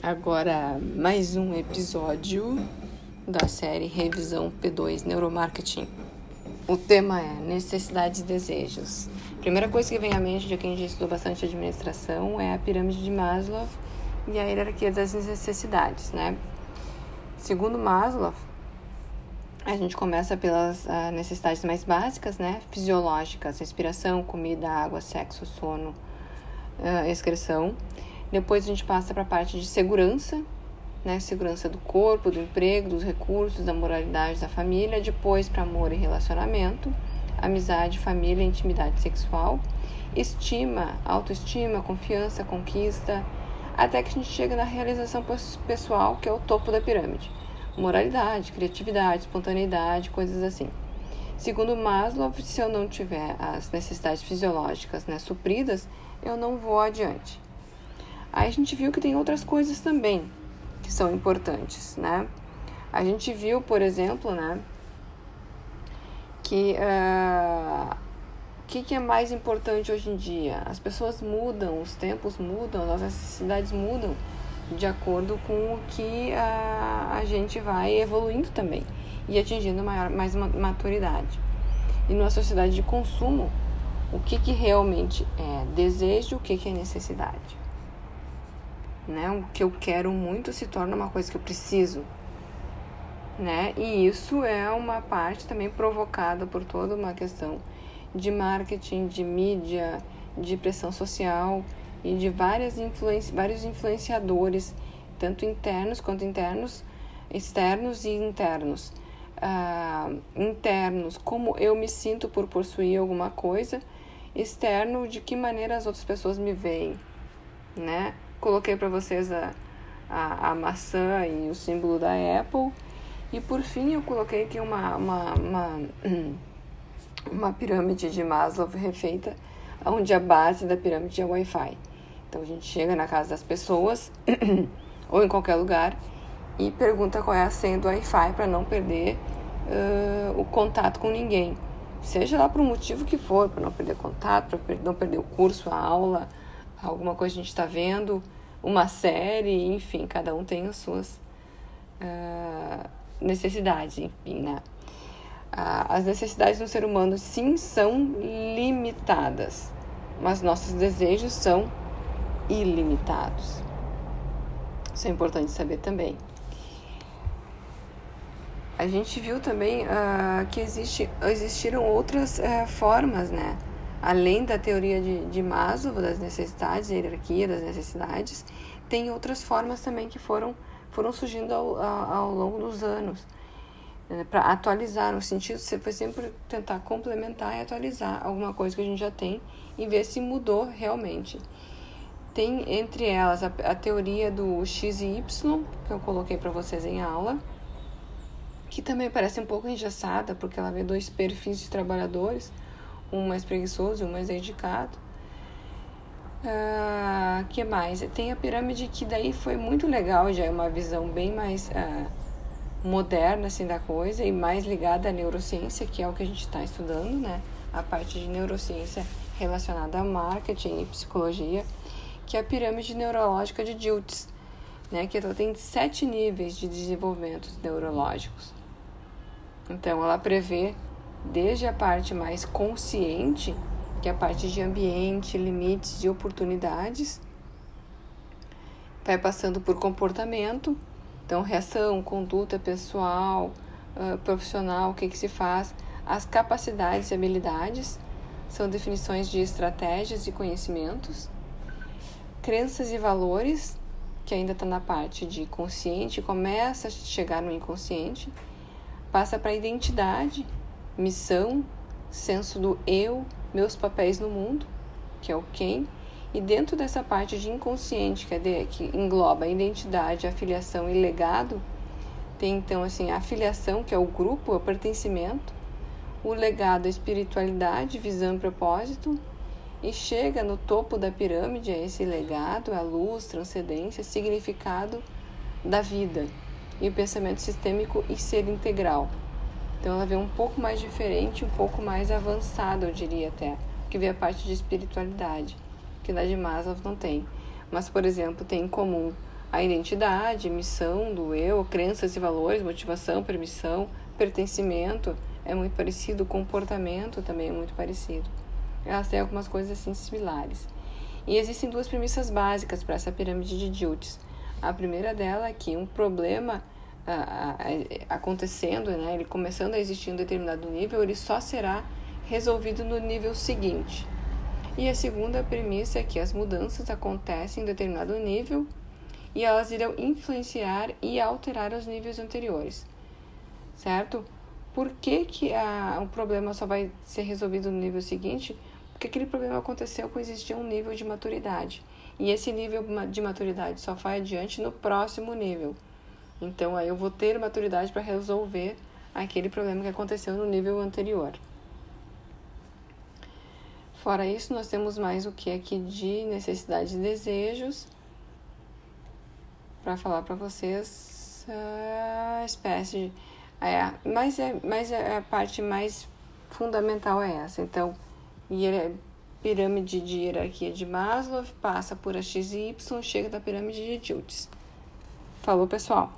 Agora, mais um episódio da série Revisão P2 Neuromarketing. O tema é necessidades e desejos. Primeira coisa que vem à mente de quem já estudou bastante administração é a pirâmide de Maslow e a hierarquia das necessidades, né? Segundo Maslow, a gente começa pelas uh, necessidades mais básicas, né? Fisiológicas, respiração, comida, água, sexo, sono, uh, excreção. Depois a gente passa para a parte de segurança, né? Segurança do corpo, do emprego, dos recursos, da moralidade da família. Depois para amor e relacionamento, amizade, família, intimidade sexual, estima, autoestima, confiança, conquista, até que a gente chega na realização pessoal, que é o topo da pirâmide. Moralidade, criatividade, espontaneidade, coisas assim. Segundo Maslow, se eu não tiver as necessidades fisiológicas né, supridas, eu não vou adiante. Aí a gente viu que tem outras coisas também que são importantes, né? A gente viu, por exemplo, né, que uh, o que, que é mais importante hoje em dia? As pessoas mudam, os tempos mudam, as necessidades mudam de acordo com o que uh, a gente vai evoluindo também e atingindo maior, mais maturidade. E numa sociedade de consumo, o que, que realmente é desejo, o que, que é necessidade né? O que eu quero muito se torna uma coisa que eu preciso, né? E isso é uma parte também provocada por toda uma questão de marketing, de mídia, de pressão social e de várias influências, vários influenciadores, tanto internos quanto internos, externos e internos. Uh, internos, como eu me sinto por possuir alguma coisa, externo, de que maneira as outras pessoas me veem, né? Coloquei para vocês a, a, a, maçã e o símbolo da Apple. E por fim eu coloquei aqui uma, uma, uma, uma pirâmide de Maslow refeita, onde a base da pirâmide é o Wi-Fi. Então a gente chega na casa das pessoas ou em qualquer lugar e pergunta qual é a senha do Wi-Fi para não perder uh, o contato com ninguém. Seja lá por um motivo que for, para não perder contato, para não perder o curso, a aula, alguma coisa a gente está vendo, uma série, enfim, cada um tem as suas uh, necessidades, enfim, né? Uh, as necessidades do ser humano, sim, são limitadas, mas nossos desejos são ilimitados. Isso é importante saber também. A gente viu também uh, que existe, existiram outras uh, formas, né? Além da teoria de, de Maslow, das necessidades, a hierarquia das necessidades, tem outras formas também que foram, foram surgindo ao, ao, ao longo dos anos. Né, para atualizar, no sentido de foi sempre tentar complementar e atualizar alguma coisa que a gente já tem e ver se mudou realmente. Tem entre elas a, a teoria do X e Y, que eu coloquei para vocês em aula, que também parece um pouco engessada, porque ela vê dois perfis de trabalhadores um mais preguiçoso e um mais dedicado. Uh, que mais? Tem a pirâmide que daí foi muito legal, já é uma visão bem mais uh, moderna assim da coisa e mais ligada à neurociência, que é o que a gente está estudando, né? A parte de neurociência relacionada a marketing e psicologia, que é a pirâmide neurológica de Diltz, né? Que ela tem sete níveis de desenvolvimento neurológicos. Então, ela prevê desde a parte mais consciente, que é a parte de ambiente, limites e oportunidades, vai passando por comportamento, então reação, conduta pessoal, uh, profissional, o que, que se faz, as capacidades e habilidades, são definições de estratégias e conhecimentos, crenças e valores, que ainda está na parte de consciente, começa a chegar no inconsciente, passa para a identidade, missão, senso do eu, meus papéis no mundo, que é o quem, e dentro dessa parte de inconsciente, que, é de, que engloba a identidade, a filiação e legado, tem então assim a afiliação, que é o grupo, o pertencimento, o legado, a espiritualidade, visão e propósito, e chega no topo da pirâmide é esse legado, a luz, transcendência, significado da vida e o pensamento sistêmico e ser integral. Então ela vê um pouco mais diferente, um pouco mais avançada, eu diria até, que vê a parte de espiritualidade, que lá de Maslow não tem. Mas, por exemplo, tem em comum a identidade, missão do eu, crenças e valores, motivação, permissão, pertencimento é muito parecido, comportamento também é muito parecido. Elas têm algumas coisas assim similares. E existem duas premissas básicas para essa pirâmide de Dilts. A primeira dela é que um problema a, acontecendo, né, ele começando a existir em um determinado nível, ele só será resolvido no nível seguinte. E a segunda premissa é que as mudanças acontecem em determinado nível e elas irão influenciar e alterar os níveis anteriores, certo? Por que, que a, o problema só vai ser resolvido no nível seguinte? Porque aquele problema aconteceu quando existia um nível de maturidade. E esse nível de maturidade só vai adiante no próximo nível. Então aí eu vou ter maturidade para resolver aquele problema que aconteceu no nível anterior. Fora isso, nós temos mais o que aqui de necessidades e desejos para falar para vocês a espécie de, é, mas é, mas é a parte mais fundamental é essa. Então, pirâmide de hierarquia de Maslow passa por a XY, chega da pirâmide de Diltz. Falou, pessoal.